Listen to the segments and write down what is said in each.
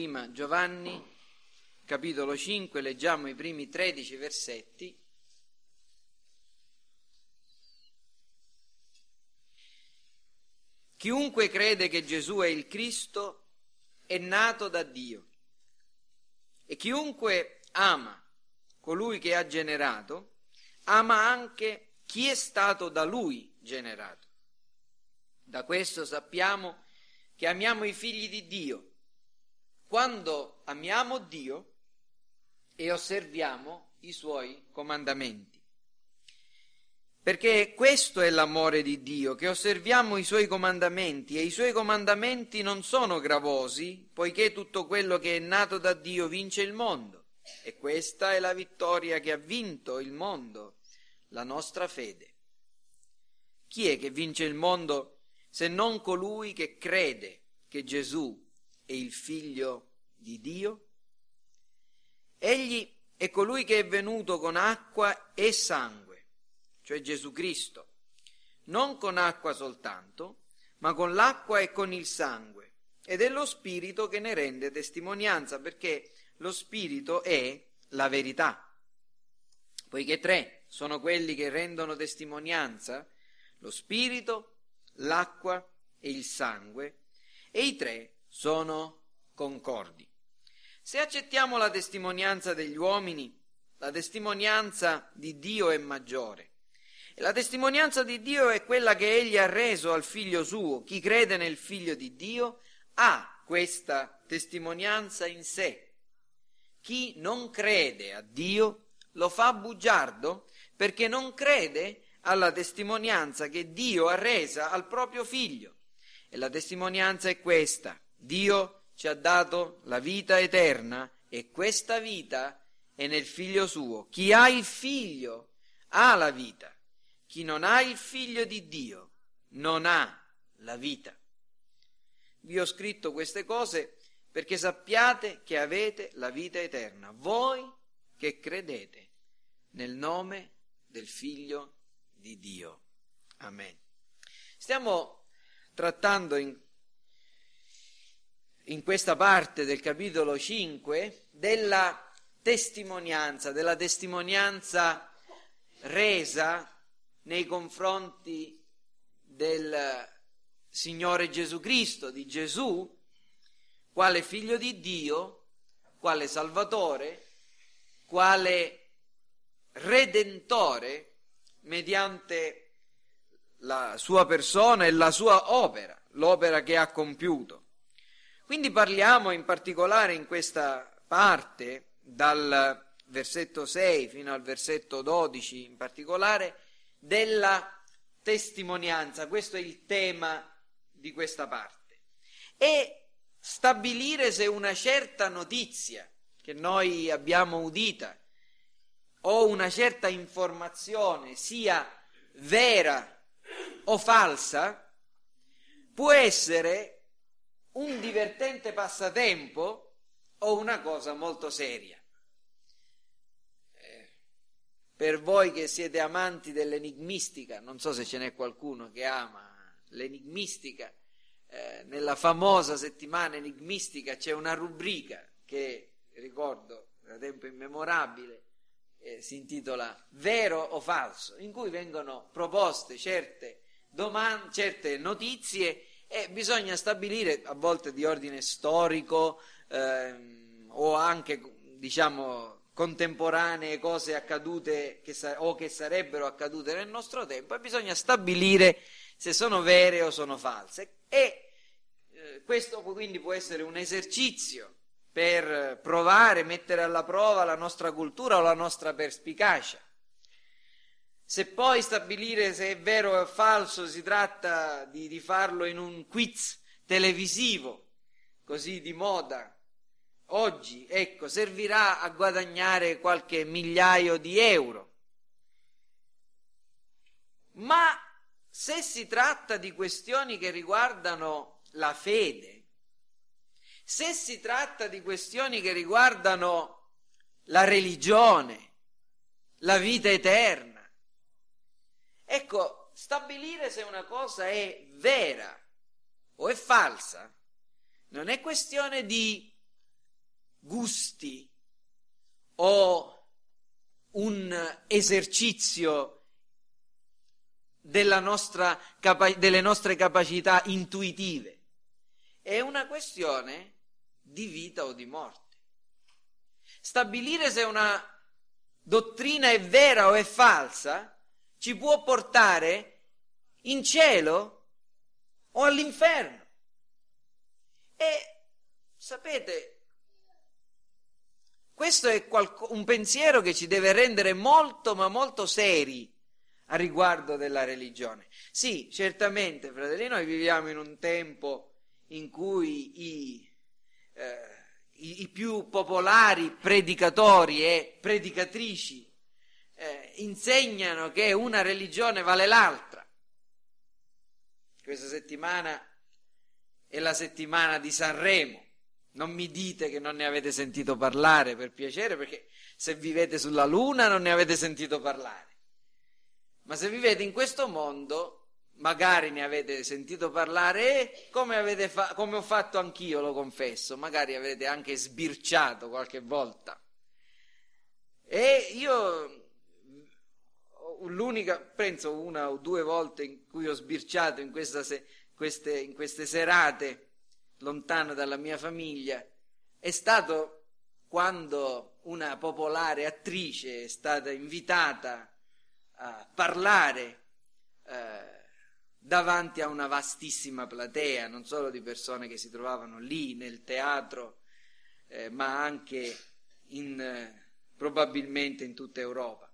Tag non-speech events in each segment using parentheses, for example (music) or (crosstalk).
prima Giovanni, capitolo 5, leggiamo i primi 13 versetti. Chiunque crede che Gesù è il Cristo è nato da Dio e chiunque ama colui che ha generato, ama anche chi è stato da lui generato. Da questo sappiamo che amiamo i figli di Dio, quando amiamo Dio e osserviamo i suoi comandamenti. Perché questo è l'amore di Dio, che osserviamo i suoi comandamenti e i suoi comandamenti non sono gravosi, poiché tutto quello che è nato da Dio vince il mondo. E questa è la vittoria che ha vinto il mondo, la nostra fede. Chi è che vince il mondo se non colui che crede che Gesù è il figlio di Dio? Egli è colui che è venuto con acqua e sangue cioè Gesù Cristo, non con acqua soltanto, ma con l'acqua e con il sangue, ed è lo Spirito che ne rende testimonianza, perché lo Spirito è la verità. Poiché tre sono quelli che rendono testimonianza, lo Spirito, l'acqua e il sangue, e i tre sono concordi. Se accettiamo la testimonianza degli uomini, la testimonianza di Dio è maggiore, la testimonianza di Dio è quella che egli ha reso al figlio suo. Chi crede nel figlio di Dio ha questa testimonianza in sé. Chi non crede a Dio lo fa bugiardo perché non crede alla testimonianza che Dio ha resa al proprio figlio. E la testimonianza è questa. Dio ci ha dato la vita eterna e questa vita è nel figlio suo. Chi ha il figlio ha la vita. Chi non ha il figlio di Dio non ha la vita. Vi ho scritto queste cose perché sappiate che avete la vita eterna, voi che credete nel nome del figlio di Dio. Amen. Stiamo trattando in, in questa parte del capitolo 5 della testimonianza, della testimonianza resa nei confronti del Signore Gesù Cristo, di Gesù, quale figlio di Dio, quale Salvatore, quale Redentore mediante la sua persona e la sua opera, l'opera che ha compiuto. Quindi parliamo in particolare in questa parte, dal versetto 6 fino al versetto 12 in particolare, della testimonianza, questo è il tema di questa parte, e stabilire se una certa notizia che noi abbiamo udita o una certa informazione sia vera o falsa può essere un divertente passatempo o una cosa molto seria? Per voi che siete amanti dell'enigmistica, non so se ce n'è qualcuno che ama l'enigmistica, eh, nella famosa settimana enigmistica c'è una rubrica che ricordo da tempo immemorabile, eh, si intitola Vero o falso, in cui vengono proposte certe, domande, certe notizie e bisogna stabilire, a volte di ordine storico ehm, o anche diciamo contemporanee, cose accadute che sa- o che sarebbero accadute nel nostro tempo e bisogna stabilire se sono vere o sono false. E eh, questo quindi può essere un esercizio per provare, mettere alla prova la nostra cultura o la nostra perspicacia. Se poi stabilire se è vero o falso si tratta di, di farlo in un quiz televisivo, così di moda, oggi, ecco, servirà a guadagnare qualche migliaio di euro. Ma se si tratta di questioni che riguardano la fede, se si tratta di questioni che riguardano la religione, la vita eterna, ecco, stabilire se una cosa è vera o è falsa non è questione di gusti o un esercizio nostra, delle nostre capacità intuitive, è una questione di vita o di morte. Stabilire se una dottrina è vera o è falsa ci può portare in cielo o all'inferno. E sapete, questo è un pensiero che ci deve rendere molto ma molto seri a riguardo della religione. Sì, certamente, fratelli, noi viviamo in un tempo in cui i, eh, i, i più popolari predicatori e predicatrici eh, insegnano che una religione vale l'altra. Questa settimana è la settimana di Sanremo. Non mi dite che non ne avete sentito parlare per piacere, perché se vivete sulla Luna non ne avete sentito parlare. Ma se vivete in questo mondo, magari ne avete sentito parlare e come, fa- come ho fatto anch'io, lo confesso, magari avete anche sbirciato qualche volta. E io l'unica, penso una o due volte in cui ho sbirciato in, se- queste, in queste serate lontano dalla mia famiglia, è stato quando una popolare attrice è stata invitata a parlare eh, davanti a una vastissima platea, non solo di persone che si trovavano lì nel teatro, eh, ma anche in, eh, probabilmente in tutta Europa.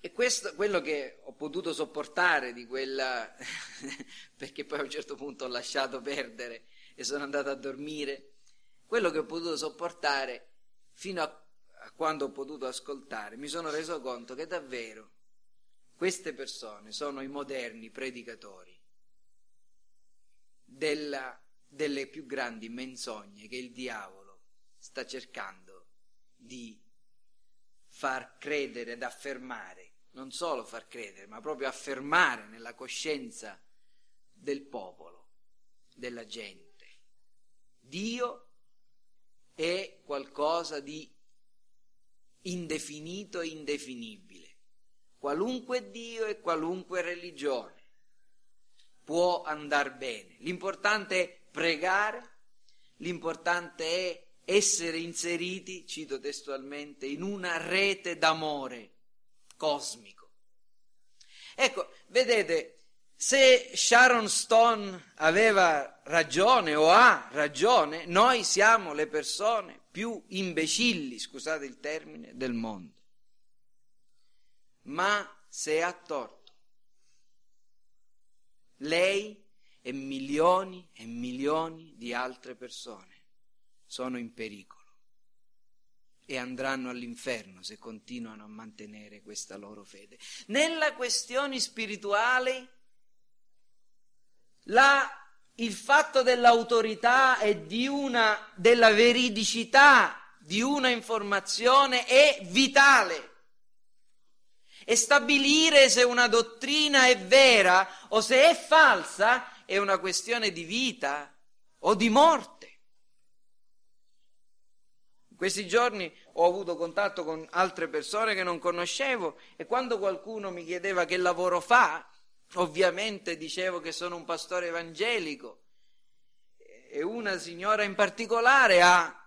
E questo, quello che ho potuto sopportare di quella, (laughs) perché poi a un certo punto ho lasciato perdere e sono andato a dormire, quello che ho potuto sopportare fino a quando ho potuto ascoltare, mi sono reso conto che davvero queste persone sono i moderni predicatori della, delle più grandi menzogne che il diavolo sta cercando di far credere ed affermare, non solo far credere, ma proprio affermare nella coscienza del popolo, della gente. Dio è qualcosa di indefinito e indefinibile. Qualunque Dio e qualunque religione può andare bene. L'importante è pregare, l'importante è essere inseriti, cito testualmente, in una rete d'amore cosmico. Ecco, vedete, se Sharon Stone aveva ragione o ha ragione, noi siamo le persone più imbecilli, scusate il termine, del mondo. Ma se ha torto, lei e milioni e milioni di altre persone sono in pericolo e andranno all'inferno se continuano a mantenere questa loro fede. Nella questione spirituale, la il fatto dell'autorità e una, della veridicità di una informazione è vitale. E stabilire se una dottrina è vera o se è falsa è una questione di vita o di morte. In questi giorni ho avuto contatto con altre persone che non conoscevo e quando qualcuno mi chiedeva che lavoro fa, Ovviamente dicevo che sono un pastore evangelico e una signora in particolare ha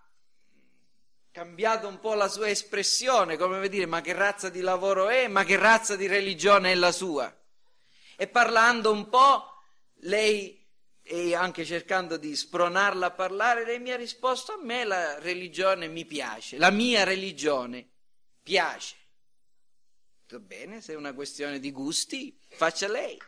cambiato un po' la sua espressione, come per dire ma che razza di lavoro è, ma che razza di religione è la sua. E parlando un po', lei, e anche cercando di spronarla a parlare, lei mi ha risposto a me la religione mi piace, la mia religione piace. Detto, bene, se è una questione di gusti, faccia lei.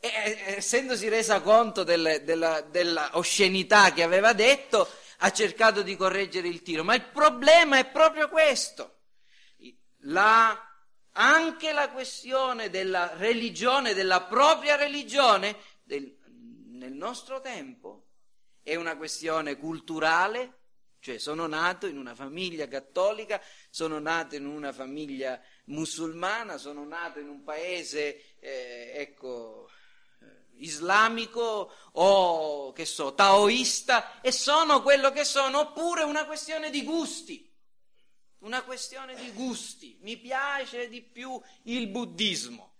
E, essendosi resa conto del, della, della oscenità che aveva detto, ha cercato di correggere il tiro. Ma il problema è proprio questo. La, anche la questione della religione, della propria religione, del, nel nostro tempo, è una questione culturale, cioè sono nato in una famiglia cattolica, sono nato in una famiglia musulmana, sono nato in un paese, eh, ecco, eh, islamico o che so, taoista e sono quello che sono, oppure una questione di gusti. Una questione di gusti. Mi piace di più il buddismo,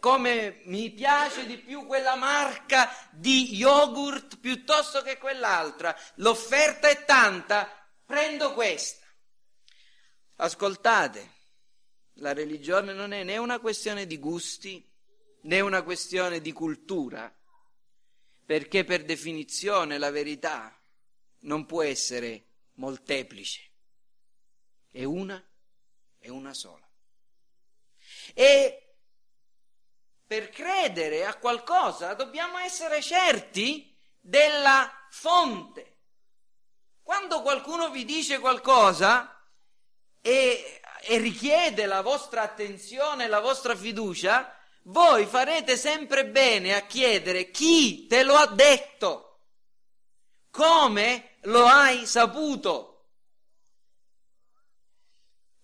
come mi piace di più quella marca di yogurt piuttosto che quell'altra. L'offerta è tanta, prendo questa. Ascoltate, la religione non è né una questione di gusti né una questione di cultura, perché per definizione la verità non può essere molteplice, è una è una sola. E per credere a qualcosa dobbiamo essere certi della fonte. Quando qualcuno vi dice qualcosa e, e richiede la vostra attenzione, la vostra fiducia, voi farete sempre bene a chiedere chi te lo ha detto, come lo hai saputo.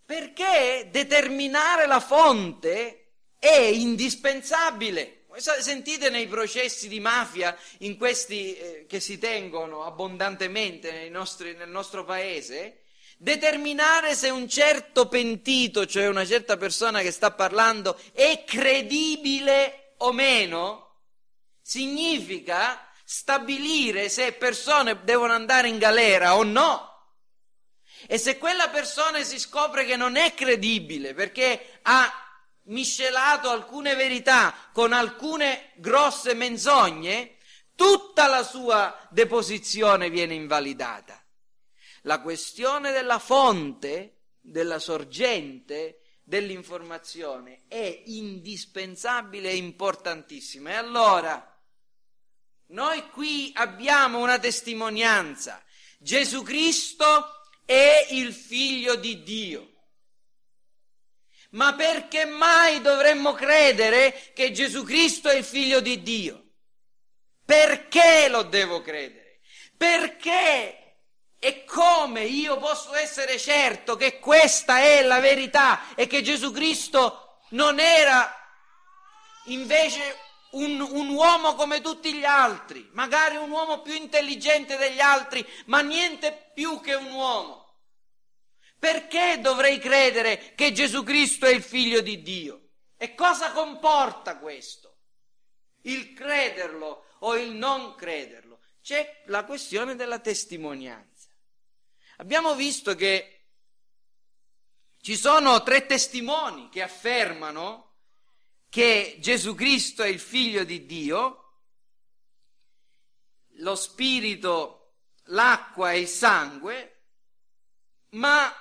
Perché determinare la fonte è indispensabile. Sentite nei processi di mafia, in questi eh, che si tengono abbondantemente nostri, nel nostro paese, Determinare se un certo pentito, cioè una certa persona che sta parlando, è credibile o meno, significa stabilire se persone devono andare in galera o no. E se quella persona si scopre che non è credibile perché ha miscelato alcune verità con alcune grosse menzogne, tutta la sua deposizione viene invalidata. La questione della fonte, della sorgente dell'informazione è indispensabile e importantissima. E allora, noi qui abbiamo una testimonianza. Gesù Cristo è il figlio di Dio. Ma perché mai dovremmo credere che Gesù Cristo è il figlio di Dio? Perché lo devo credere? Perché e come io posso essere certo che questa è la verità e che Gesù Cristo non era invece un, un, uomo come tutti gli altri, magari un uomo più intelligente degli altri, ma niente più che un uomo? Perché dovrei credere che Gesù Cristo è il figlio di Dio? E cosa comporta questo? Il crederlo o il non crederlo? C'è la questione della testimonianza. Abbiamo visto che ci sono tre testimoni che affermano che Gesù Cristo è il figlio di Dio, lo spirito, l'acqua e il sangue, ma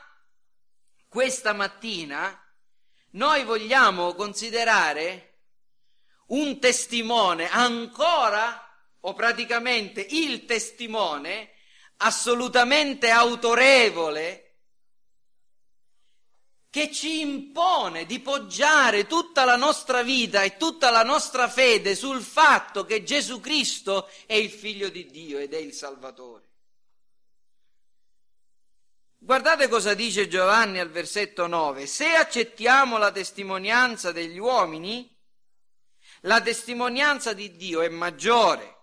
questa mattina noi vogliamo considerare un testimone ancora o praticamente il testimone assolutamente autorevole che ci impone di poggiare tutta la nostra vita e tutta la nostra fede sul fatto che Gesù Cristo è il figlio di Dio ed è il Salvatore. Guardate cosa dice Giovanni al versetto 9. Se accettiamo la testimonianza degli uomini, la testimonianza di Dio è maggiore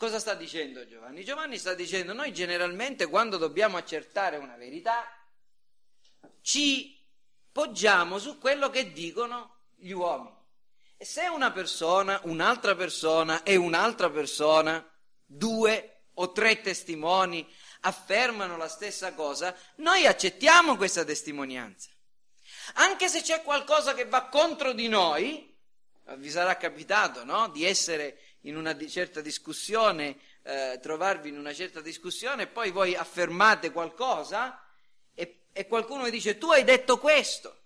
Cosa sta dicendo Giovanni? Giovanni sta dicendo noi generalmente quando dobbiamo accertare una verità ci poggiamo su quello che dicono gli uomini. E se una persona, un'altra persona e un'altra persona, due o tre testimoni affermano la stessa cosa, noi accettiamo questa testimonianza. Anche se c'è qualcosa che va contro di noi, vi sarà capitato no? di essere in una certa discussione, eh, trovarvi in una certa discussione e poi voi affermate qualcosa e, qualcuno vi dice tu hai detto questo.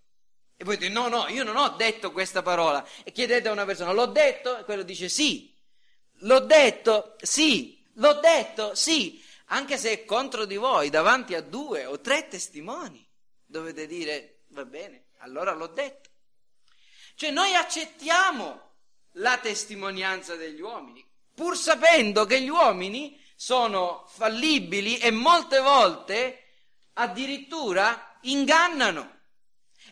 E voi dite no, no, io non ho detto questa parola. E chiedete a una persona, l'ho detto? E quello dice sì. L'ho detto? Sì. L'ho detto? Sì. Anche se è contro di voi, davanti a due o tre testimoni, dovete dire va bene, allora l'ho detto. Cioè noi accettiamo la testimonianza degli uomini, pur sapendo che gli uomini sono fallibili e molte volte addirittura ingannano.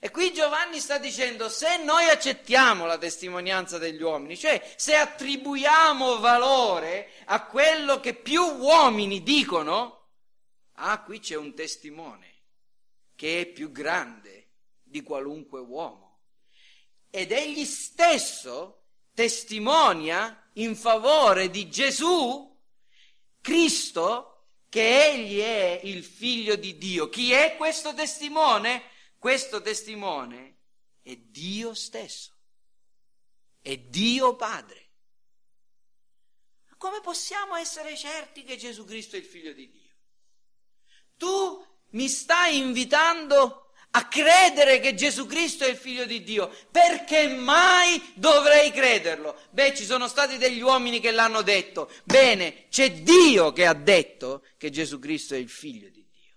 E qui Giovanni sta dicendo, se noi accettiamo la testimonianza degli uomini, cioè se attribuiamo valore a quello che più uomini dicono, ah, qui c'è un testimone che è più grande di qualunque uomo. Ed egli stesso testimonia in favore di Gesù, Cristo, che egli è il figlio di Dio. Chi è questo testimone? Questo testimone è Dio stesso, è Dio Padre. Ma come possiamo essere certi che Gesù Cristo è il figlio di Dio? Tu mi stai invitando a credere che Gesù Cristo è il figlio di Dio, perché mai dovrei crederlo? Beh, ci sono stati degli uomini che l'hanno detto. Bene, c'è Dio che ha detto che Gesù Cristo è il figlio di Dio.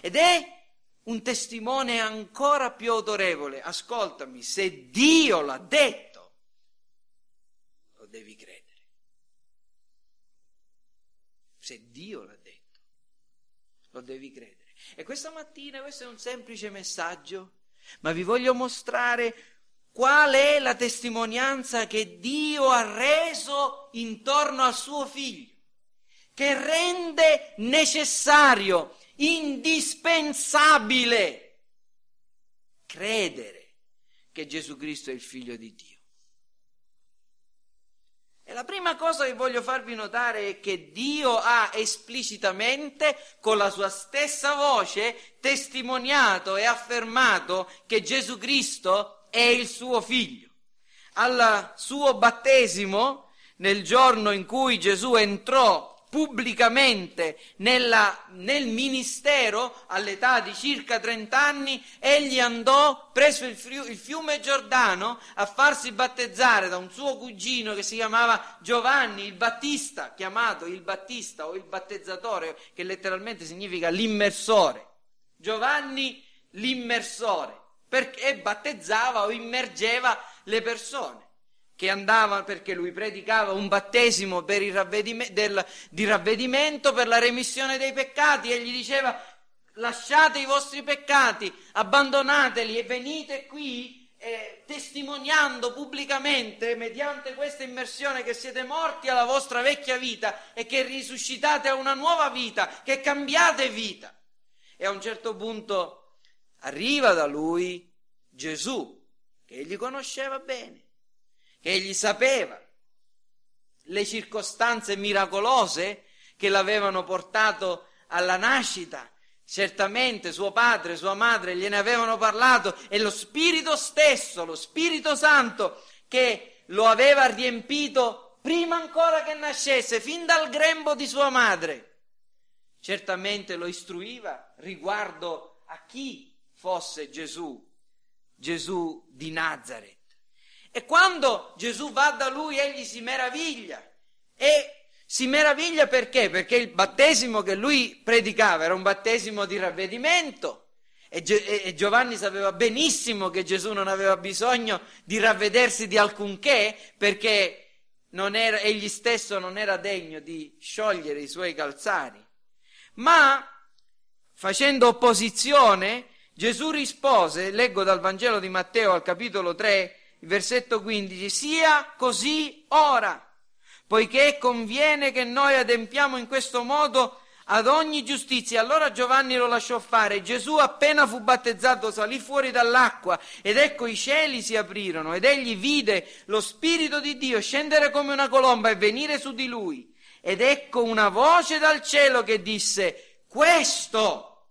Ed è un testimone ancora più autorevole. Ascoltami, se Dio l'ha detto, lo devi credere. Se Dio l'ha detto, lo devi credere. E questa mattina questo è un semplice messaggio, ma vi voglio mostrare qual è la testimonianza che Dio ha reso intorno al suo figlio, che rende necessario indispensabile credere che Gesù Cristo è il figlio di Dio. E la prima cosa che voglio farvi notare è che Dio ha esplicitamente, con la sua stessa voce, testimoniato e affermato che Gesù Cristo è il suo figlio. Al suo battesimo, nel giorno in cui Gesù entrò pubblicamente nella, nel ministero all'età di circa 30 anni, egli andò presso il, il, fiume Giordano a farsi battezzare da un suo cugino che si chiamava Giovanni il Battista, chiamato il Battista o il battezzatore, che letteralmente significa l'immersore. Giovanni l'immersore, perché battezzava o immergeva le persone che andava perché lui predicava un battesimo ravvedime, del, di ravvedimento per la remissione dei peccati e gli diceva lasciate i vostri peccati, abbandonateli e venite qui eh, testimoniando pubblicamente mediante questa immersione che siete morti alla vostra vecchia vita e che risuscitate a una nuova vita, che cambiate vita. E a un certo punto arriva da lui Gesù, che egli conosceva bene che egli sapeva le circostanze miracolose che l'avevano portato alla nascita. Certamente suo padre, sua madre gliene avevano parlato e lo Spirito stesso, lo Spirito Santo che lo aveva riempito prima ancora che nascesse, fin dal grembo di sua madre, certamente lo istruiva riguardo a chi fosse Gesù, Gesù di Nazareth. E quando Gesù va da lui, egli si meraviglia. E si meraviglia perché? Perché il battesimo che lui predicava era un battesimo di ravvedimento. E, Giovanni sapeva benissimo che Gesù non aveva bisogno di ravvedersi di alcunché perché era, egli stesso non era degno di sciogliere i suoi calzari. Ma facendo opposizione, Gesù rispose, leggo dal Vangelo di Matteo al capitolo 3, il versetto 15, sia così ora, poiché conviene che noi adempiamo in questo modo ad ogni giustizia. Allora Giovanni lo lasciò fare. Gesù appena fu battezzato salì fuori dall'acqua ed ecco i cieli si aprirono ed egli vide lo Spirito di Dio scendere come una colomba e venire su di lui. Ed ecco una voce dal cielo che disse, questo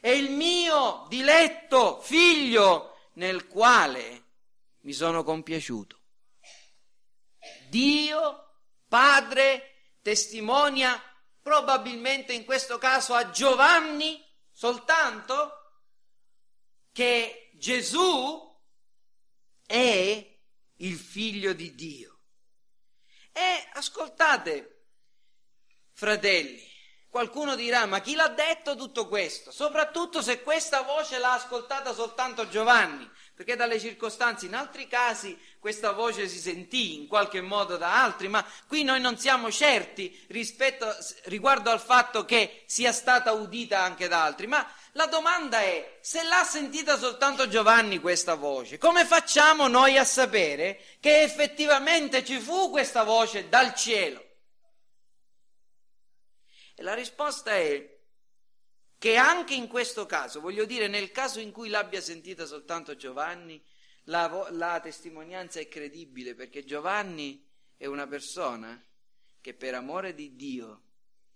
è il mio diletto figlio nel quale mi sono compiaciuto. Dio, Padre, testimonia probabilmente in questo caso a Giovanni soltanto che Gesù è il figlio di Dio. E ascoltate, fratelli, qualcuno dirà, ma chi l'ha detto tutto questo? Soprattutto se questa voce l'ha ascoltata soltanto Giovanni. Perché dalle circostanze in altri casi questa voce si sentì in qualche modo da altri, ma qui noi non siamo certi rispetto, riguardo al fatto che sia stata udita anche da altri, ma la domanda è, se l'ha sentita soltanto Giovanni questa voce, come facciamo noi a sapere che effettivamente ci fu questa voce dal cielo? E la risposta è che anche in questo caso, voglio dire, nel caso in cui l'abbia sentita soltanto Giovanni, la, la testimonianza è credibile perché Giovanni è una persona che per amore di Dio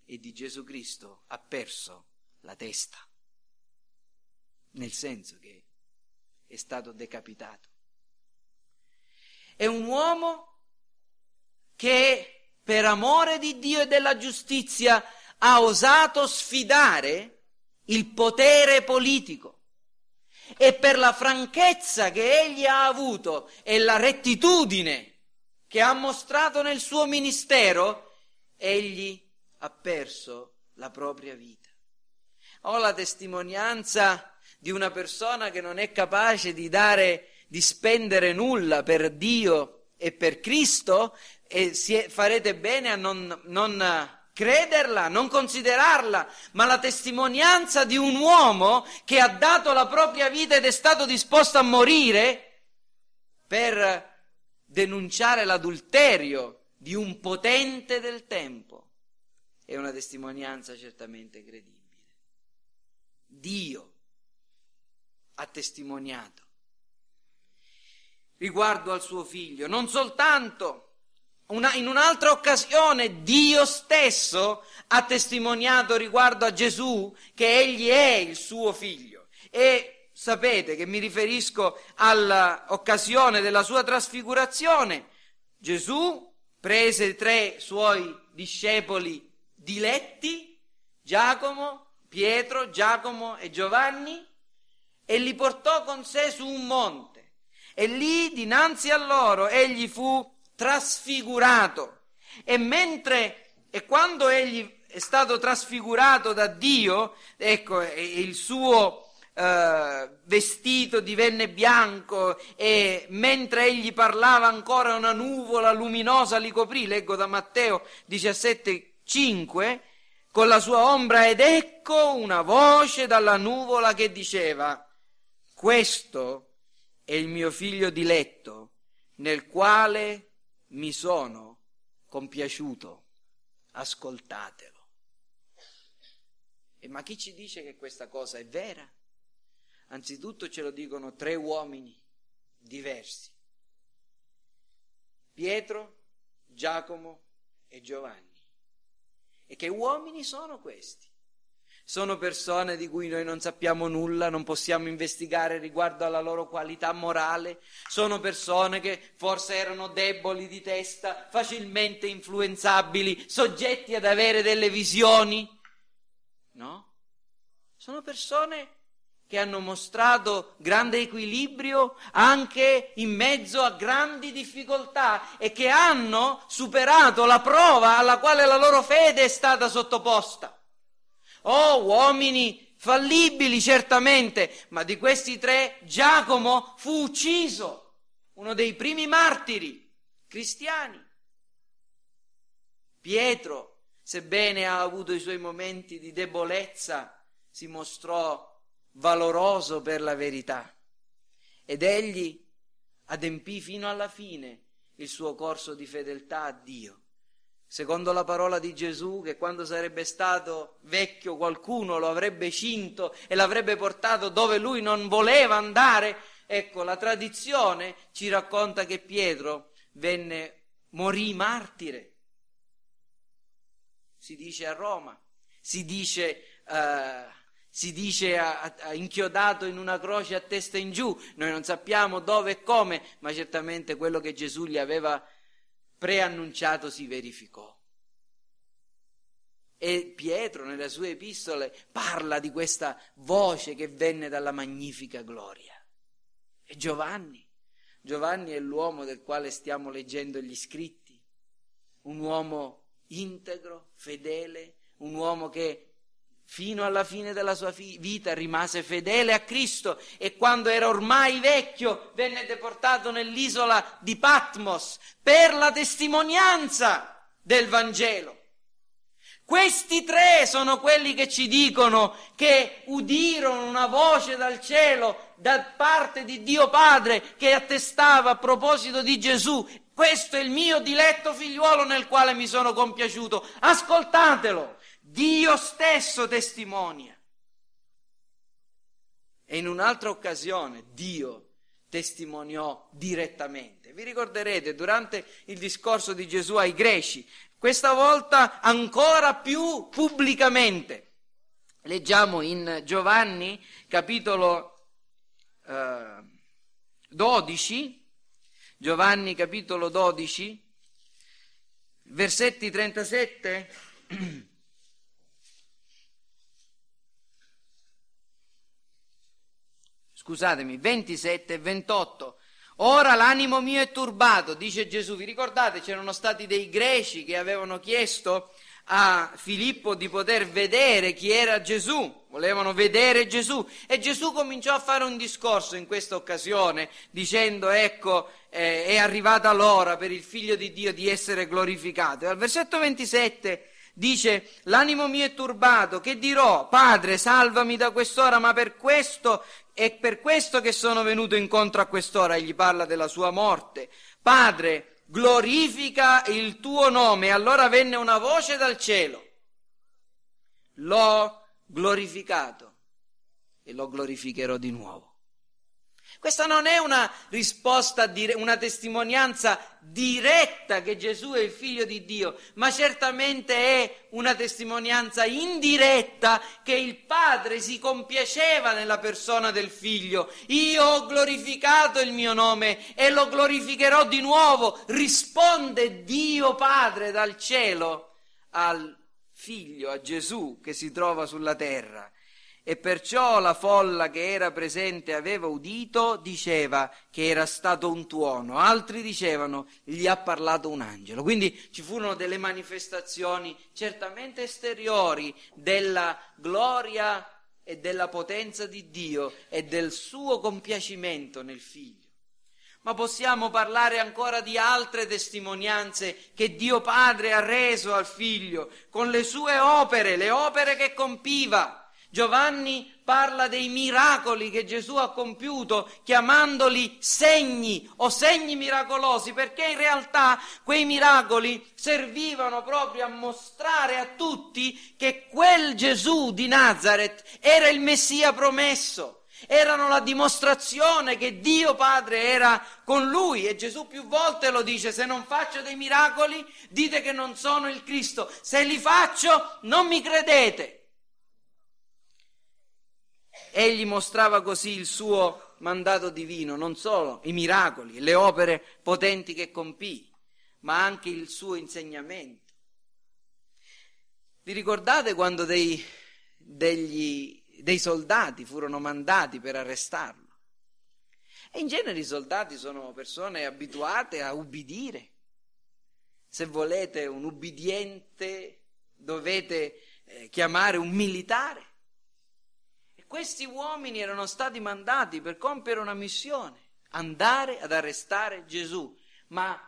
e di Gesù Cristo ha perso la testa, nel senso che è stato decapitato. È un uomo che per amore di Dio e della giustizia ha osato sfidare il potere politico. E per la franchezza che egli ha avuto e la rettitudine che ha mostrato nel suo ministero, egli ha perso la propria vita. Ho la testimonianza di una persona che non è capace di dare, di spendere nulla per Dio e per Cristo e farete bene a non, non crederla, non considerarla, ma la testimonianza di un uomo che ha dato la propria vita ed è stato disposto a morire per denunciare l'adulterio di un potente del tempo. È una testimonianza certamente credibile. Dio ha testimoniato riguardo al suo figlio, non soltanto una, in un'altra occasione Dio stesso ha testimoniato riguardo a Gesù che egli è il suo figlio. E sapete che mi riferisco all'occasione della sua trasfigurazione. Gesù prese tre suoi discepoli diletti, Giacomo, Pietro, Giacomo e Giovanni, e li portò con sé su un monte. E lì, dinanzi a loro, egli fu trasfigurato. E mentre, e quando egli è stato trasfigurato da Dio, ecco, il suo eh, vestito divenne bianco e mentre egli parlava ancora una nuvola luminosa li coprì, leggo da Matteo 17, 5, con la sua ombra ed ecco una voce dalla nuvola che diceva, questo è il mio figlio diletto, nel quale mi sono compiaciuto, ascoltatelo. E ma chi ci dice che questa cosa è vera? Anzitutto ce lo dicono tre uomini diversi. Pietro, Giacomo e Giovanni. E che uomini sono questi? Sono persone di cui noi non sappiamo nulla, non possiamo investigare riguardo alla loro qualità morale. Sono persone che forse erano deboli di testa, facilmente influenzabili, soggetti ad avere delle visioni. No? Sono persone che hanno mostrato grande equilibrio anche in mezzo a grandi difficoltà e che hanno superato la prova alla quale la loro fede è stata sottoposta. Oh, uomini fallibili certamente, ma di questi tre Giacomo fu ucciso, uno dei primi martiri cristiani. Pietro, sebbene ha avuto i suoi momenti di debolezza, si mostrò valoroso per la verità ed egli adempì fino alla fine il suo corso di fedeltà a Dio secondo la parola di Gesù, che quando sarebbe stato vecchio qualcuno lo avrebbe cinto e l'avrebbe portato dove lui non voleva andare. Ecco, la tradizione ci racconta che Pietro venne, morì martire. Si dice a Roma, si dice, uh, si dice a, a, inchiodato in una croce a testa in giù. Noi non sappiamo dove e come, ma certamente quello che Gesù gli aveva preannunciato si verificò. E Pietro nelle sue epistole parla di questa voce che venne dalla magnifica gloria. E Giovanni, Giovanni è l'uomo del quale stiamo leggendo gli scritti, un uomo integro, fedele, un uomo che fino alla fine della sua vita rimase fedele a Cristo e quando era ormai vecchio venne deportato nell'isola di Patmos per la testimonianza del Vangelo. Questi tre sono quelli che ci dicono che udirono una voce dal cielo da parte di Dio Padre che attestava a proposito di Gesù. Questo è il mio diletto figliuolo nel quale mi sono compiaciuto. Ascoltatelo. Dio stesso testimonia. E in un'altra occasione Dio testimoniò direttamente. Vi ricorderete durante il discorso di Gesù ai greci, questa volta ancora più pubblicamente. Leggiamo in Giovanni capitolo eh, 12, Giovanni capitolo 12, versetti 37. (clears throat) Scusatemi, 27 e 28. Ora l'animo mio è turbato, dice Gesù. Vi ricordate, c'erano stati dei greci che avevano chiesto a Filippo di poter vedere chi era Gesù, volevano vedere Gesù e Gesù cominciò a fare un discorso in questa occasione dicendo ecco eh, è arrivata l'ora per il figlio di Dio di essere glorificato. E al versetto 27 dice l'animo mio è turbato, che dirò? Padre salvami da quest'ora, ma per questo è per questo che sono venuto incontro a quest'ora, egli parla della sua morte. Padre, glorifica il tuo nome. Allora venne una voce dal cielo. L'ho glorificato e lo glorificherò di nuovo. Questa non è una risposta, una testimonianza diretta che Gesù è il figlio di Dio, ma certamente è una testimonianza indiretta che il Padre si compiaceva nella persona del figlio. Io ho glorificato il mio nome e lo glorificherò di nuovo. Risponde Dio Padre dal cielo al figlio, a Gesù che si trova sulla terra. E perciò la folla che era presente aveva udito diceva che era stato un tuono, altri dicevano gli ha parlato un angelo. Quindi ci furono delle manifestazioni certamente esteriori della gloria e della potenza di Dio e del suo compiacimento nel figlio. Ma possiamo parlare ancora di altre testimonianze che Dio Padre ha reso al figlio con le sue opere, le opere che compiva Giovanni parla dei miracoli che Gesù ha compiuto chiamandoli segni o segni miracolosi perché in realtà quei miracoli servivano proprio a mostrare a tutti che quel Gesù di Nazareth era il Messia promesso erano la dimostrazione che Dio Padre era con lui e Gesù più volte lo dice, se non faccio dei miracoli dite che non sono il Cristo, se li faccio non mi credete. Egli mostrava così il suo mandato divino, non solo i miracoli, le opere potenti che compì, ma anche il suo insegnamento. Vi ricordate quando dei, degli, dei soldati furono mandati per arrestarlo? E in genere i soldati sono persone abituate a ubbidire. Se volete un ubbidiente dovete eh, chiamare un militare. Questi uomini erano stati mandati per compiere una missione, andare ad arrestare Gesù, ma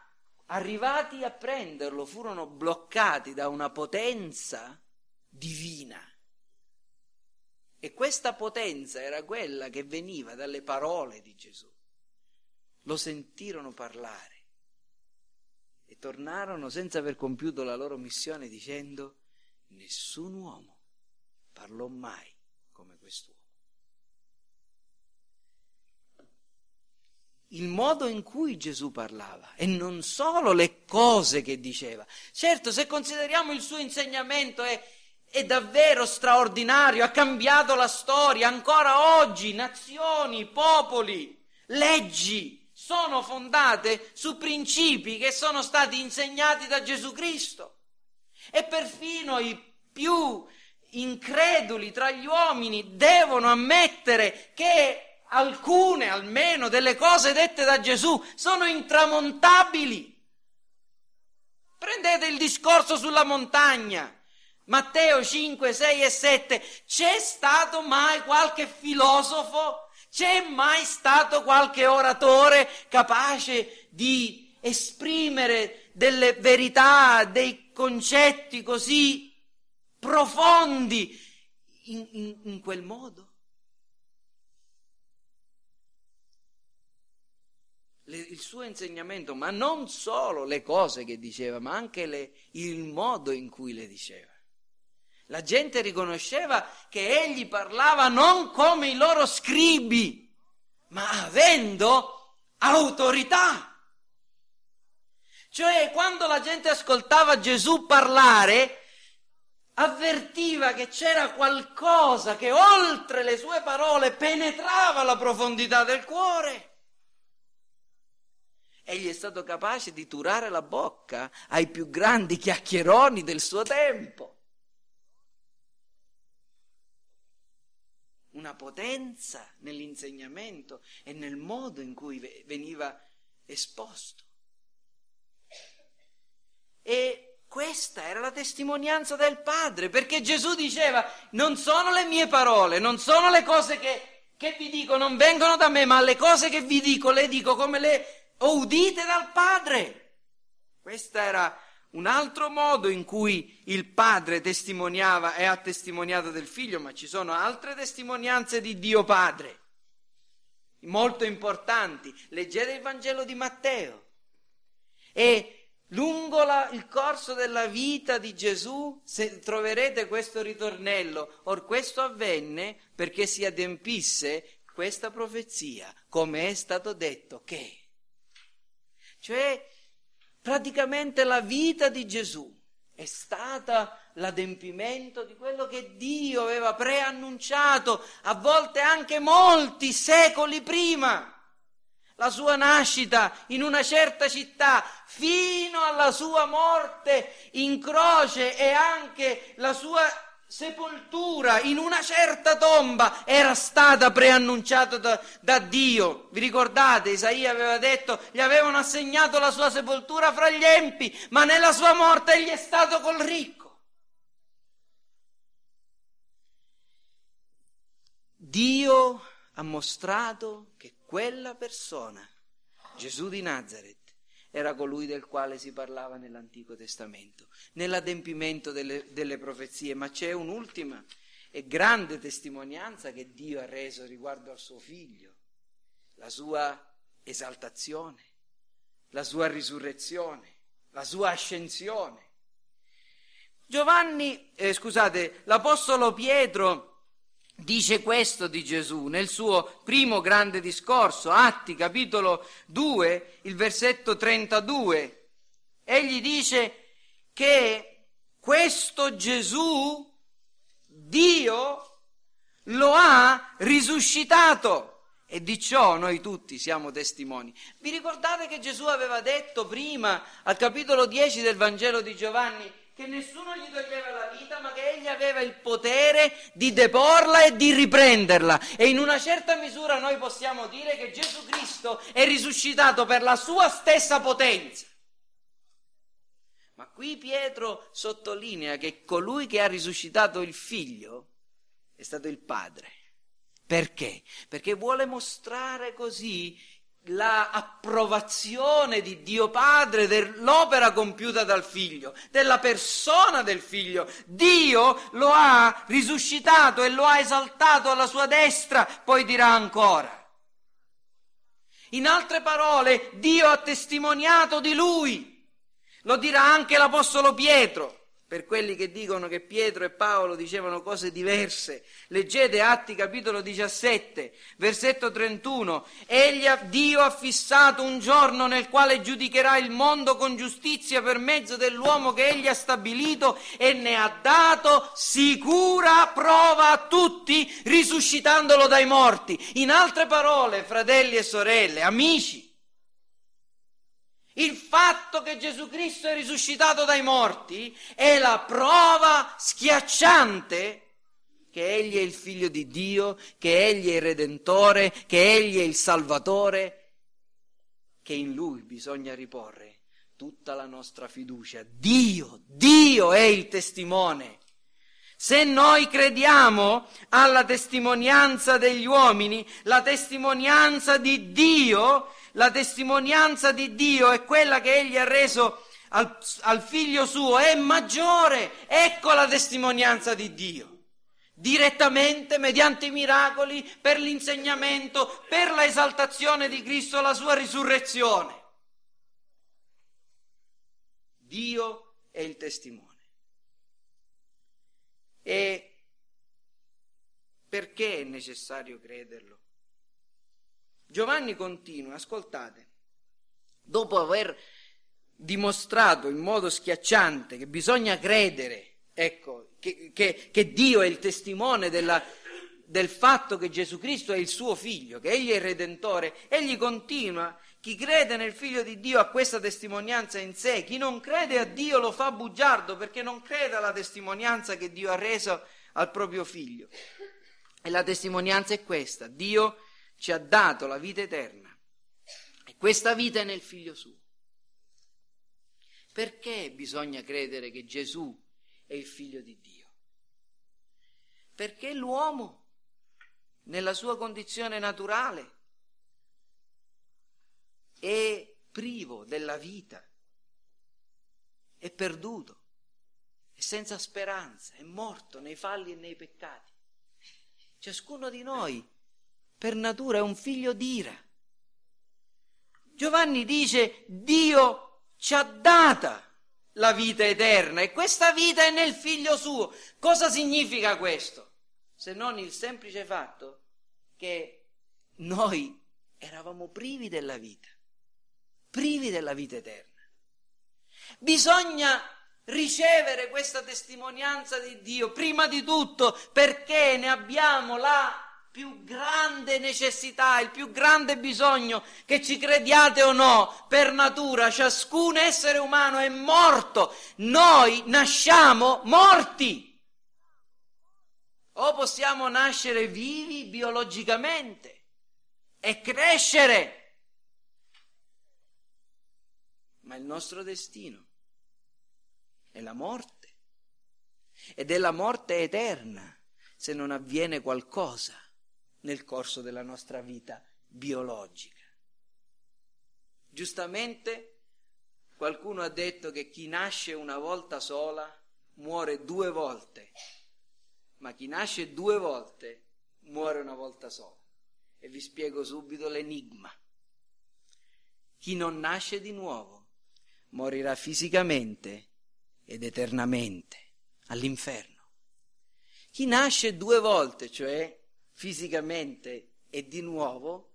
arrivati a prenderlo furono bloccati da una potenza divina. E questa potenza era quella che veniva dalle parole di Gesù. Lo sentirono parlare e tornarono senza aver compiuto la loro missione dicendo nessun uomo parlò mai quest'uomo. il modo in cui Gesù parlava e non solo le cose che diceva. Certo, se consideriamo il suo insegnamento è, è, davvero straordinario, ha cambiato la storia, ancora oggi nazioni, popoli, leggi sono fondate su principi che sono stati insegnati da Gesù Cristo e perfino i più increduli tra gli uomini devono ammettere che alcune almeno delle cose dette da Gesù sono intramontabili. Prendete il discorso sulla montagna. Matteo 5, 6 e 7. C'è stato mai qualche filosofo? C'è mai stato qualche oratore capace di esprimere delle verità, dei concetti così profondi in, in, in quel modo? il suo insegnamento, ma non solo le cose che diceva, ma anche le, il modo in cui le diceva. La gente riconosceva che egli parlava non come i loro scribi, ma avendo autorità. Cioè, quando la gente ascoltava Gesù parlare, avvertiva che c'era qualcosa che oltre le sue parole penetrava la profondità del cuore. Egli è stato capace di turare la bocca ai più grandi chiacchieroni del suo tempo. Una potenza nell'insegnamento e nel modo in cui veniva esposto. E questa era la testimonianza del Padre, perché Gesù diceva, non sono le mie parole, non sono le cose che, che vi dico, non vengono da me, ma le cose che vi dico le dico come le o udite dal Padre. Questo era un altro modo in cui il Padre testimoniava e ha testimoniato del Figlio, ma ci sono altre testimonianze di Dio Padre, molto importanti. Leggete il Vangelo di Matteo e lungo la, il corso della vita di Gesù troverete questo ritornello. Or questo avvenne perché si adempisse questa profezia, come è stato detto che cioè, praticamente la vita di Gesù è stata l'adempimento di quello che Dio aveva preannunciato, a volte anche molti secoli prima. La sua nascita in una certa città fino alla sua morte in croce e anche la sua sepoltura in una certa tomba era stata preannunciata da, da, Dio. Vi ricordate? Isaia aveva detto, gli avevano assegnato la sua sepoltura fra gli empi, ma nella sua morte egli è stato col ricco. Dio ha mostrato quella persona, Gesù di Nazareth, era colui del quale si parlava nell'Antico Testamento, nell'adempimento delle, delle profezie, ma c'è un'ultima e grande testimonianza che Dio ha reso riguardo al suo figlio, la sua esaltazione, la sua risurrezione, la sua ascensione. Giovanni, eh, scusate, l'Apostolo Pietro dice questo di Gesù nel suo primo grande discorso, Atti capitolo 2, il versetto 32. Egli dice che questo Gesù Dio lo ha risuscitato. E di ciò noi tutti siamo testimoni. Vi ricordate che Gesù aveva detto prima, al capitolo 10 del Vangelo di Giovanni, che nessuno gli toglieva la vita, ma che egli aveva il potere di deporla e di riprenderla. E in una certa misura noi possiamo dire che Gesù Cristo è risuscitato per la sua stessa potenza. Ma qui Pietro sottolinea che colui che ha risuscitato il figlio è stato il padre. Perché? Perché vuole mostrare così l'approvazione di Dio Padre dell'opera compiuta dal figlio, della persona del figlio. Dio lo ha risuscitato e lo ha esaltato alla sua destra, poi dirà ancora. In altre parole, Dio ha testimoniato di lui. Lo dirà anche l'Apostolo Pietro per quelli che dicono che Pietro e Paolo dicevano cose diverse. Leggete Atti capitolo 17, versetto 31. Egli, Dio ha fissato un giorno nel quale giudicherà il mondo con giustizia per mezzo dell'uomo che egli ha stabilito e ne ha dato sicura prova a tutti, risuscitandolo dai morti. In altre parole, fratelli e sorelle, amici, il fatto che Gesù Cristo è risuscitato dai morti è la prova schiacciante che Egli è il figlio di Dio, che Egli è il Redentore, che Egli è il Salvatore, che in Lui bisogna riporre tutta la nostra fiducia. Dio, Dio è il testimone Se noi crediamo alla testimonianza degli uomini, la testimonianza di Dio, la testimonianza di Dio è quella che Egli ha reso al, al figlio suo, è maggiore. Ecco la testimonianza di Dio direttamente mediante i miracoli, per l'insegnamento, per la esaltazione di Cristo, la sua risurrezione. Dio è il testimone. E perché è necessario crederlo? Giovanni continua, ascoltate, dopo aver dimostrato in modo schiacciante che bisogna credere, ecco, che, che, che Dio è il testimone della, del fatto che Gesù Cristo è il suo figlio, che egli è il redentore, egli continua, chi crede nel figlio di Dio ha questa testimonianza in sé, chi non crede a Dio lo fa bugiardo perché non crede alla testimonianza che Dio ha reso al proprio figlio. E la testimonianza è questa, Dio ci ha dato la vita eterna e questa vita è nel figlio suo. Perché bisogna credere che Gesù è il figlio di Dio? Perché l'uomo, nella sua condizione naturale, è privo della vita, è perduto, è senza speranza, è morto nei falli e nei peccati. Ciascuno di noi, per natura, è un figlio d'ira. Giovanni dice, Dio ci ha data la vita eterna e questa vita è nel figlio suo. Cosa significa questo? Se non il semplice fatto che noi eravamo privi della vita, privi della vita eterna. Bisogna ricevere questa testimonianza di Dio, prima di tutto perché ne abbiamo la più grande necessità, il più grande bisogno, che ci crediate o no, per natura ciascun essere umano è morto, noi nasciamo morti. O possiamo nascere vivi biologicamente e crescere, ma il nostro destino è la morte. Ed è la morte eterna se non avviene qualcosa nel corso della nostra vita biologica. Giustamente qualcuno ha detto che chi nasce una volta sola muore due volte, ma chi nasce due volte muore una volta sola. E vi spiego subito l'enigma. Chi non nasce di nuovo morirà fisicamente ed eternamente all'inferno. Chi nasce due volte, cioè fisicamente e di nuovo,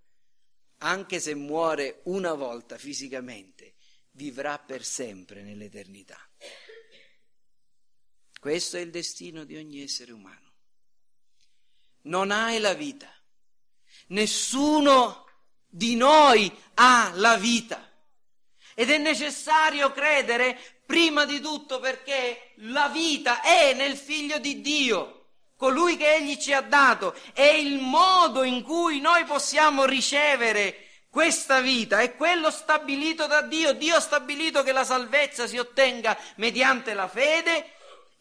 anche se muore una volta fisicamente, vivrà per sempre nell'eternità. Questo è il destino di ogni essere umano. Non hai la vita. Nessuno di noi ha la vita. Ed è necessario credere prima di tutto perché la vita è nel figlio di Dio colui che Egli ci ha dato, è il modo in cui noi possiamo ricevere questa vita, è quello stabilito da Dio. Dio ha stabilito che la salvezza si ottenga mediante la fede,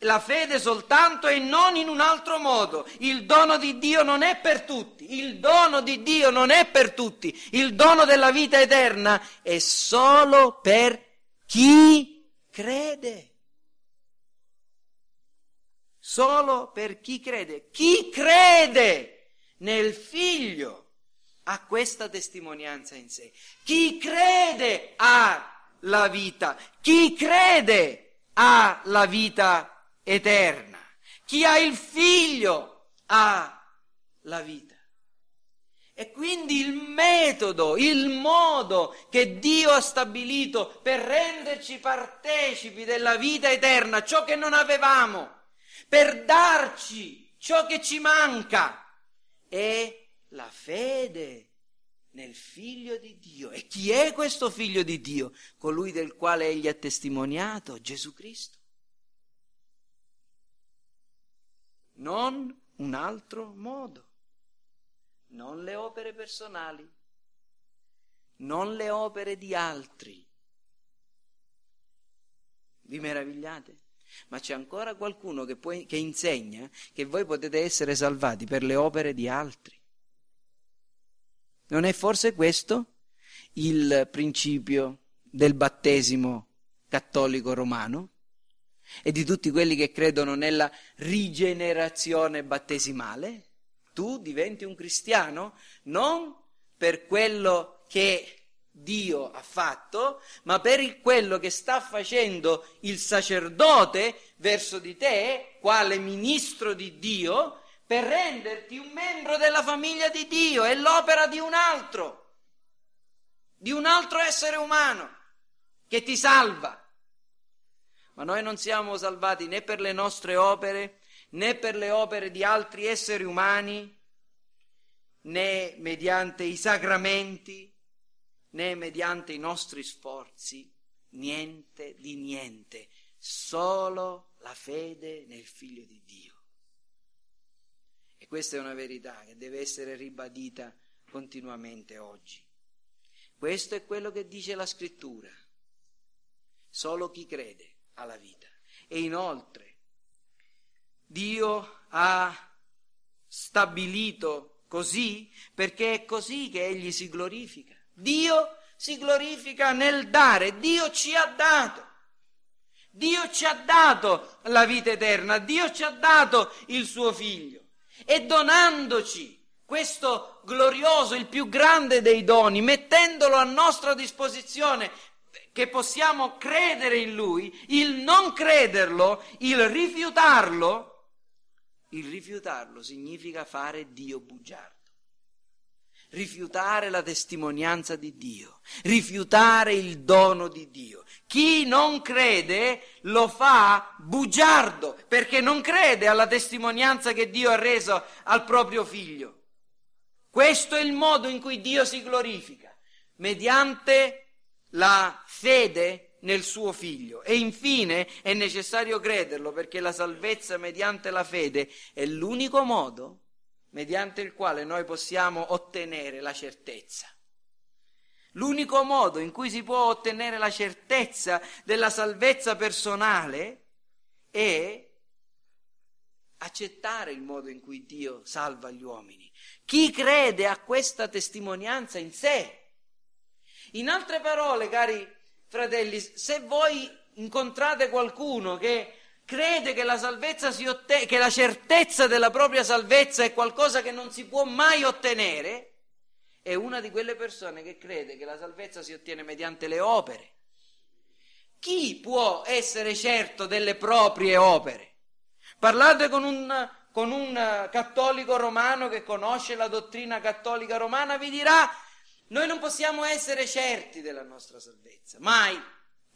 la fede soltanto e non in un altro modo. Il dono di Dio non è per tutti, il dono di Dio non è per tutti, il dono della vita eterna è solo per chi crede solo per chi crede. Chi crede nel figlio ha questa testimonianza in sé. Chi crede ha la vita. Chi crede ha la vita eterna. Chi ha il figlio ha la vita. E quindi il metodo, il modo che Dio ha stabilito per renderci partecipi della vita eterna, ciò che non avevamo, per darci ciò che ci manca. È la fede nel figlio di Dio. E chi è questo figlio di Dio? Colui del quale egli ha testimoniato, Gesù Cristo. Non un altro modo, non le opere personali, non le opere di altri. Vi meravigliate? Ma c'è ancora qualcuno che, può, che insegna che voi potete essere salvati per le opere di altri. Non è forse questo il principio del battesimo cattolico romano? E di tutti quelli che credono nella rigenerazione battesimale? Tu diventi un cristiano non per quello che Dio ha fatto, ma per il quello che sta facendo il sacerdote verso di te, quale ministro di Dio, per renderti un membro della famiglia di Dio. È l'opera di un altro, di un altro essere umano che ti salva. Ma noi non siamo salvati né per le nostre opere, né per le opere di altri esseri umani, né mediante i sacramenti, né mediante i nostri sforzi, niente di niente, solo la fede nel Figlio di Dio. E questa è una verità che deve essere ribadita continuamente oggi. Questo è quello che dice la scrittura. Solo chi crede ha la vita. E inoltre Dio ha stabilito così perché è così che egli si glorifica. Dio si glorifica nel dare, Dio ci ha dato. Dio ci ha dato la vita eterna, Dio ci ha dato il suo figlio e donandoci questo glorioso, il più grande dei doni, mettendolo a nostra disposizione che possiamo credere in lui, il non crederlo, il rifiutarlo, il rifiutarlo significa fare Dio bugiardo rifiutare la testimonianza di Dio, rifiutare il dono di Dio. Chi non crede lo fa bugiardo perché non crede alla testimonianza che Dio ha reso al proprio figlio. Questo è il modo in cui Dio si glorifica, mediante la fede nel suo figlio. E infine è necessario crederlo perché la salvezza mediante la fede è l'unico modo mediante il quale noi possiamo ottenere la certezza. L'unico modo in cui si può ottenere la certezza della salvezza personale è accettare il modo in cui Dio salva gli uomini. Chi crede a questa testimonianza in sé. In altre parole, cari fratelli, se voi incontrate qualcuno che crede che la salvezza si ottiene, che la certezza della propria salvezza è qualcosa che non si può mai ottenere, è una di quelle persone che crede che la salvezza si ottiene mediante le opere. Chi può essere certo delle proprie opere? Parlate con un, con un cattolico romano che conosce la dottrina cattolica romana, vi dirà, noi non possiamo essere certi della nostra salvezza, mai.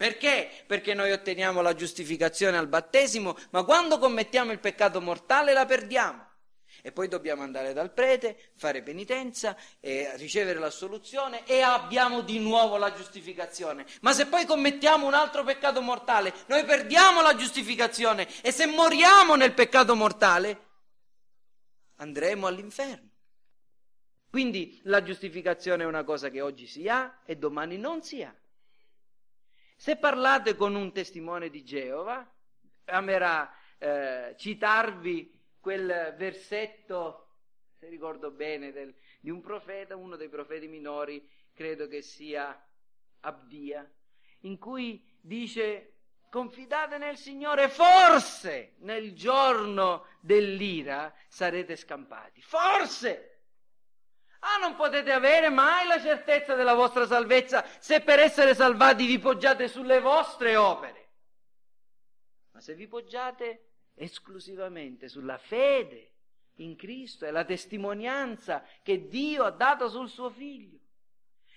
Perché? Perché noi otteniamo la giustificazione al battesimo, ma quando commettiamo il peccato mortale la perdiamo. E poi dobbiamo andare dal prete, fare penitenza, ricevere l'assoluzione e abbiamo di nuovo la giustificazione. Ma se poi commettiamo un altro peccato mortale, noi perdiamo la giustificazione e se moriamo nel peccato mortale, andremo all'inferno. Quindi la giustificazione è una cosa che oggi si ha e domani non si ha. Se parlate con un testimone di Geova, amerà eh, citarvi quel versetto, se ricordo bene, del, di un profeta, uno dei profeti minori, credo che sia Abdia, in cui dice confidate nel Signore, forse nel giorno dell'ira sarete scampati. Forse! Ah, non potete avere mai la certezza della vostra salvezza se per essere salvati vi poggiate sulle vostre opere. Ma se vi poggiate esclusivamente sulla fede in Cristo e la testimonianza che Dio ha dato sul suo figlio,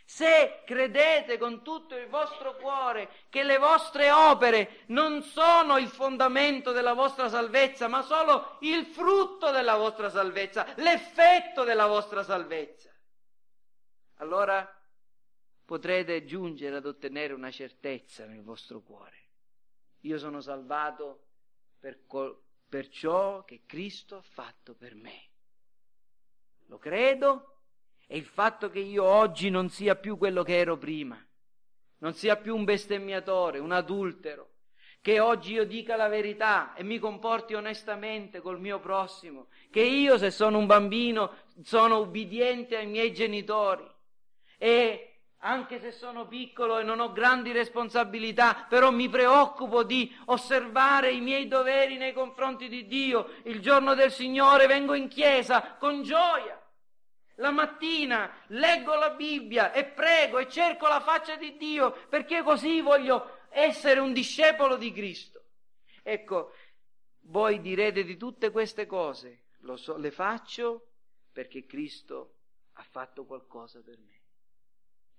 se credete con tutto il vostro cuore che le vostre opere non sono il fondamento della vostra salvezza, ma solo il frutto della vostra salvezza, l'effetto della vostra salvezza, allora potrete giungere ad ottenere una certezza nel vostro cuore. Io sono salvato per, col- per ciò che Cristo ha fatto per me. Lo credo e il fatto che io oggi non sia più quello che ero prima, non sia più un bestemmiatore, un adultero, che oggi io dica la verità e mi comporti onestamente col mio prossimo, che io se sono un bambino sono ubbidiente ai miei genitori e anche se sono piccolo e non ho grandi responsabilità, però mi preoccupo di osservare i miei doveri nei confronti di Dio. Il giorno del Signore vengo in chiesa con gioia. La mattina leggo la Bibbia e prego e cerco la faccia di Dio perché così voglio essere un discepolo di Cristo. Ecco, voi direte di tutte queste cose, so, le faccio perché Cristo ha fatto qualcosa per me.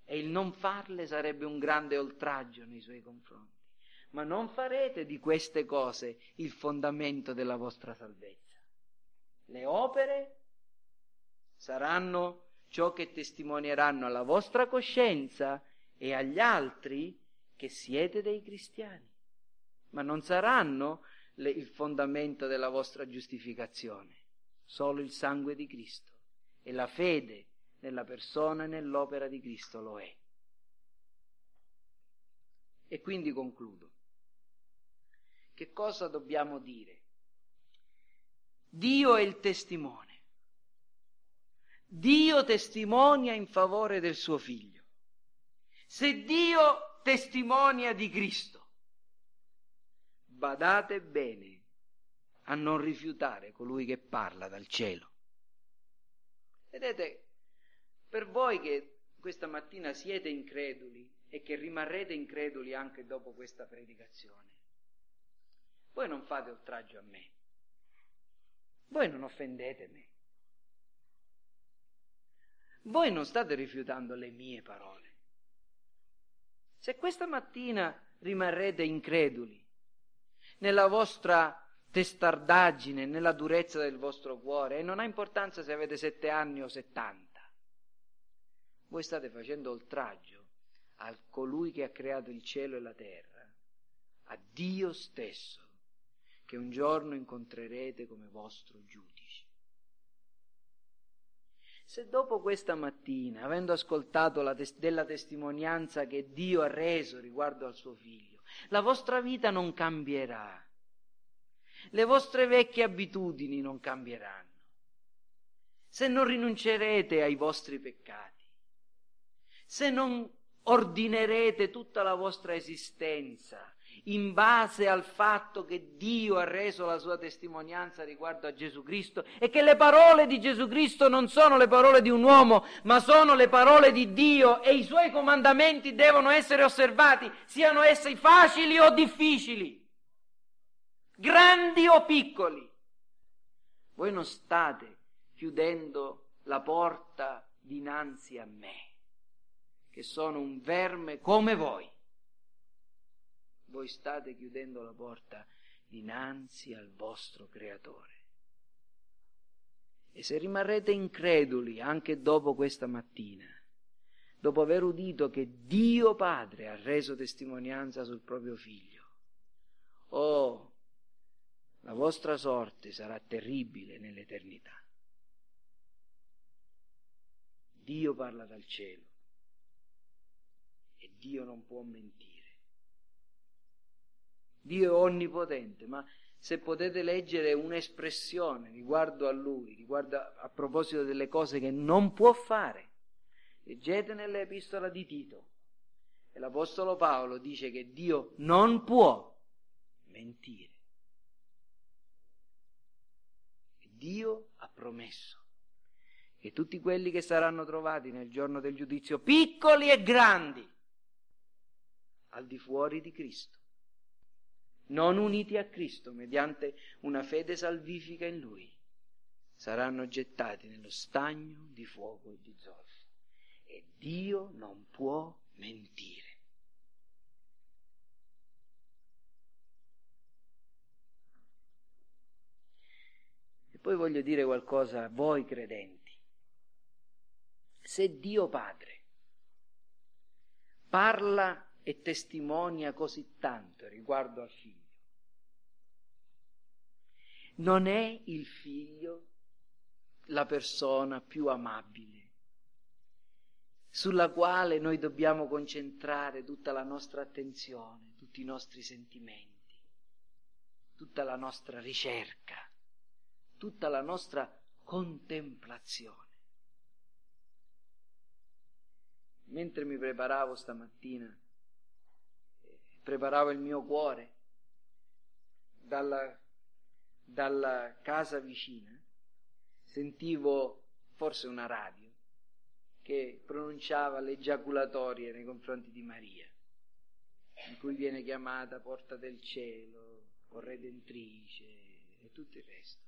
E il non farle sarebbe un grande oltraggio nei suoi confronti. Ma non farete di queste cose il fondamento della vostra salvezza. Le opere saranno ciò che testimonieranno alla vostra coscienza e agli altri che siete dei cristiani, ma non saranno le, il fondamento della vostra giustificazione, solo il sangue di Cristo e la fede nella persona e nell'opera di Cristo lo è. E quindi concludo. Che cosa dobbiamo dire? Dio è il testimone. Dio testimonia in favore del suo figlio. Se Dio testimonia di Cristo. Badate bene a non rifiutare colui che parla dal cielo. Vedete, per voi che questa mattina siete increduli e che rimarrete increduli anche dopo questa predicazione, voi non fate oltraggio a me, voi non offendete me, voi non state rifiutando le mie parole. Se questa mattina rimarrete increduli nella vostra testardaggine, nella durezza del vostro cuore, e non ha importanza se avete sette anni o settanta, voi state facendo oltraggio a colui che ha creato il cielo e la terra, a Dio stesso, che un giorno incontrerete come vostro giudice. Se dopo questa mattina, avendo ascoltato tes- della testimonianza che Dio ha reso riguardo al suo figlio, la vostra vita non cambierà, le vostre vecchie abitudini non cambieranno, se non rinuncerete ai vostri peccati, se non ordinerete tutta la vostra esistenza in base al fatto che Dio ha reso la sua testimonianza riguardo a Gesù Cristo e che le parole di Gesù Cristo non sono le parole di un uomo, ma sono le parole di Dio e i suoi comandamenti devono essere osservati, siano essi facili o difficili, grandi o piccoli. Voi non state chiudendo la porta dinanzi a me, che sono un verme come voi voi state chiudendo la porta dinanzi al vostro creatore. E se rimarrete increduli anche dopo questa mattina, dopo aver udito che Dio Padre ha reso testimonianza sul proprio figlio, oh, la vostra sorte sarà terribile nell'eternità. Dio parla dal cielo e Dio non può mentire. Dio è onnipotente, ma se potete leggere un'espressione riguardo a Lui, riguardo a, a proposito delle cose che non può fare, leggete nell'epistola di Tito. E l'Apostolo Paolo dice che Dio non può mentire. Dio ha promesso che tutti quelli che saranno trovati nel giorno del giudizio, piccoli e grandi, al di fuori di Cristo, non uniti a Cristo mediante una fede salvifica in Lui, saranno gettati nello stagno di fuoco e di zolfo. E Dio non può mentire. E poi voglio dire qualcosa a voi credenti. Se Dio Padre parla e testimonia così tanto riguardo al figlio. Non è il figlio la persona più amabile sulla quale noi dobbiamo concentrare tutta la nostra attenzione, tutti i nostri sentimenti. tutta la nostra ricerca, tutta la nostra contemplazione. Mentre mi preparavo stamattina, preparavo il mio cuore dalla, dalla casa vicina, sentivo forse una radio che pronunciava le giaculatorie nei confronti di Maria, in cui viene chiamata porta del cielo, corredentrice e tutto il resto.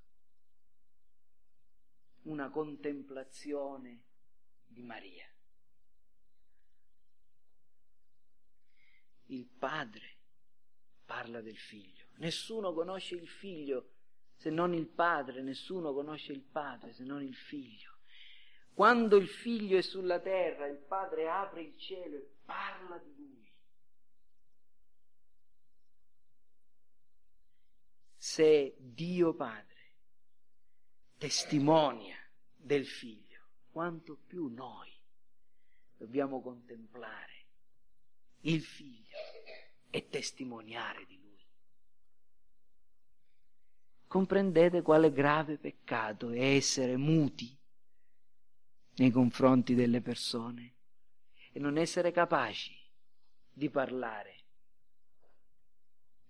Una contemplazione di Maria. Il padre parla del figlio. Nessuno conosce il figlio se non il padre, nessuno conosce il padre se non il figlio. Quando il figlio è sulla terra, il padre apre il cielo e parla di lui. Se Dio Padre testimonia del figlio, quanto più noi dobbiamo contemplare il figlio e testimoniare di lui. Comprendete quale grave peccato è essere muti nei confronti delle persone e non essere capaci di parlare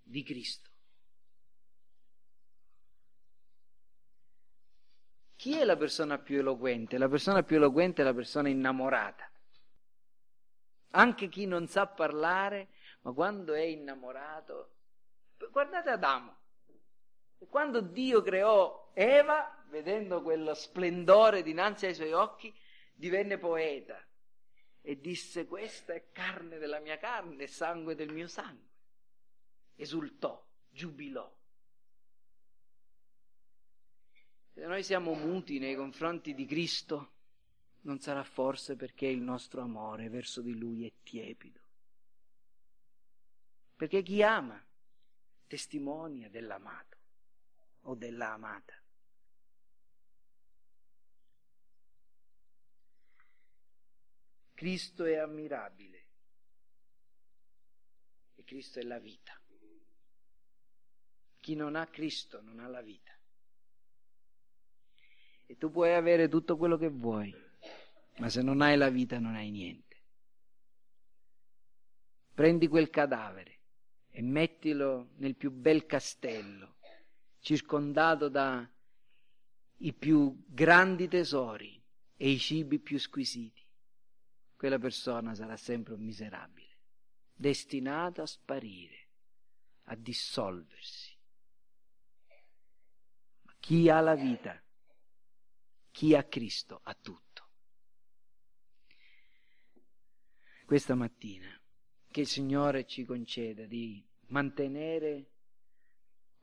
di Cristo. Chi è la persona più eloquente? La persona più eloquente è la persona innamorata. Anche chi non sa parlare, ma quando è innamorato, guardate Adamo. Quando Dio creò Eva, vedendo quello splendore dinanzi ai suoi occhi, divenne poeta e disse questa è carne della mia carne sangue del mio sangue. Esultò, giubilò. Se noi siamo muti nei confronti di Cristo, non sarà forse perché il nostro amore verso di Lui è tiepido. Perché chi ama testimonia dell'amato o della amata. Cristo è ammirabile e Cristo è la vita. Chi non ha Cristo non ha la vita. E tu puoi avere tutto quello che vuoi, ma se non hai la vita non hai niente. Prendi quel cadavere e mettilo nel più bel castello, circondato dai più grandi tesori e i cibi più squisiti quella persona sarà sempre un miserabile, destinato a sparire, a dissolversi. Chi ha la vita, chi ha Cristo, ha tutto. Questa mattina che il Signore ci conceda di mantenere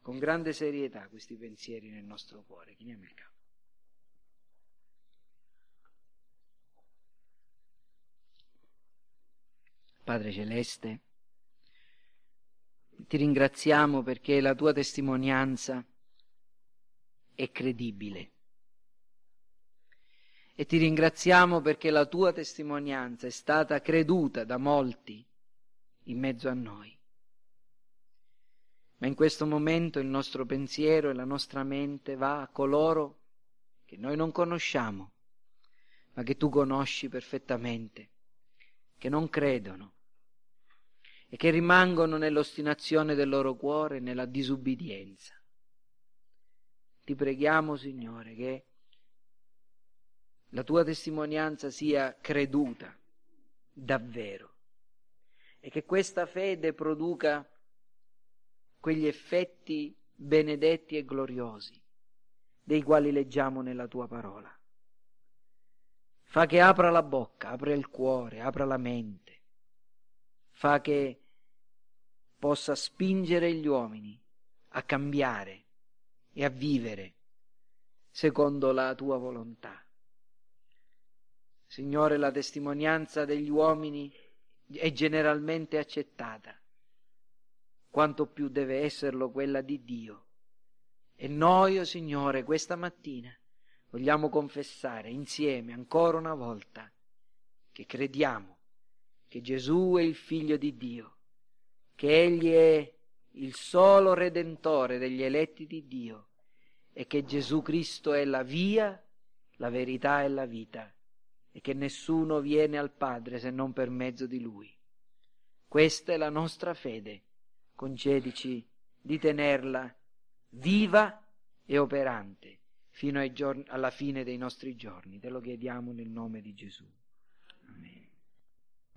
con grande serietà questi pensieri nel nostro cuore. Chiniamo il capo. Padre Celeste, ti ringraziamo perché la tua testimonianza è credibile. E ti ringraziamo perché la tua testimonianza è stata creduta da molti in mezzo a noi. Ma in questo momento il nostro pensiero e la nostra mente va a coloro che noi non conosciamo, ma che tu conosci perfettamente, che non credono, e che rimangono nell'ostinazione del loro cuore, nella disubbidienza. Ti preghiamo, Signore, che la tua testimonianza sia creduta davvero e che questa fede produca quegli effetti benedetti e gloriosi dei quali leggiamo nella tua parola. Fa che apra la bocca, apra il cuore, apra la mente, fa che possa spingere gli uomini a cambiare e a vivere secondo la tua volontà. Signore, la testimonianza degli uomini è generalmente accettata, quanto più deve esserlo quella di Dio. E noi, oh Signore, questa mattina vogliamo confessare insieme ancora una volta che crediamo che Gesù è il figlio di Dio che Egli è il solo redentore degli eletti di Dio e che Gesù Cristo è la via, la verità e la vita e che nessuno viene al Padre se non per mezzo di Lui. Questa è la nostra fede. Concedici di tenerla viva e operante fino giorni, alla fine dei nostri giorni. Te lo chiediamo nel nome di Gesù. Amen.